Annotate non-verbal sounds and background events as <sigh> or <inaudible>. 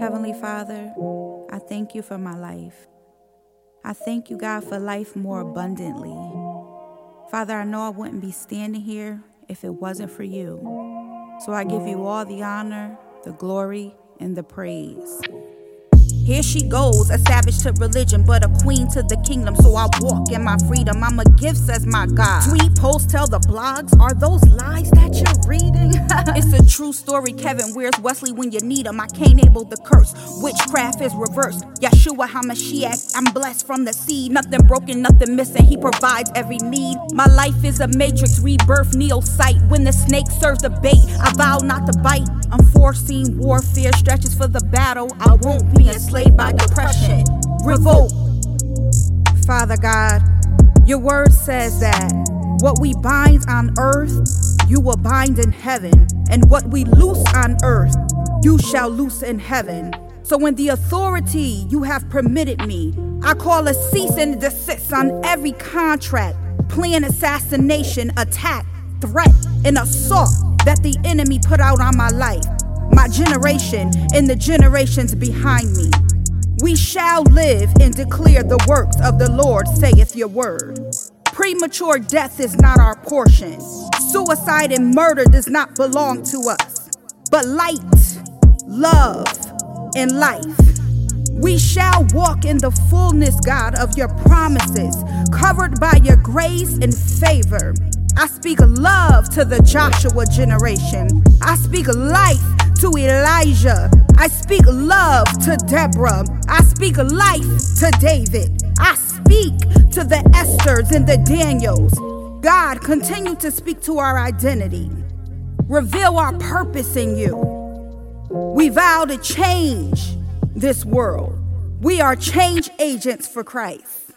Heavenly Father, I thank you for my life. I thank you, God, for life more abundantly. Father, I know I wouldn't be standing here if it wasn't for you. So I give you all the honor, the glory, and the praise. Here she goes, a savage to religion, but a queen to the kingdom. So I walk in my freedom. I'm a gift, says my God. Tweet, post, tell the blogs. Are those lies that you're reading? <laughs> it's a true story, Kevin. Where's Wesley when you need him? I can't able the curse. Witchcraft is reversed. Yeshua HaMashiach, I'm blessed from the seed. Nothing broken, nothing missing. He provides every need. My life is a matrix, rebirth, neo sight. When the snake serves the bait, I vow not to bite. Unforeseen warfare stretches for the battle. I won't be enslaved by depression. Revolt. Father God, your word says that what we bind on earth, you will bind in heaven, and what we loose on earth, you shall loose in heaven. So, when the authority you have permitted me, I call a cease and desist on every contract, plan, assassination, attack, threat, and assault that the enemy put out on my life, my generation, and the generations behind me. We shall live and declare the works of the Lord, saith your word. Premature death is not our portion. Suicide and murder does not belong to us, but light, love, and life. We shall walk in the fullness, God, of your promises, covered by your grace and favor. I speak love to the Joshua generation. I speak life to Elijah. I speak love to Deborah. I speak life to David. I speak to the Esthers and the Daniels. God, continue to speak to our identity. Reveal our purpose in you. We vow to change this world. We are change agents for Christ.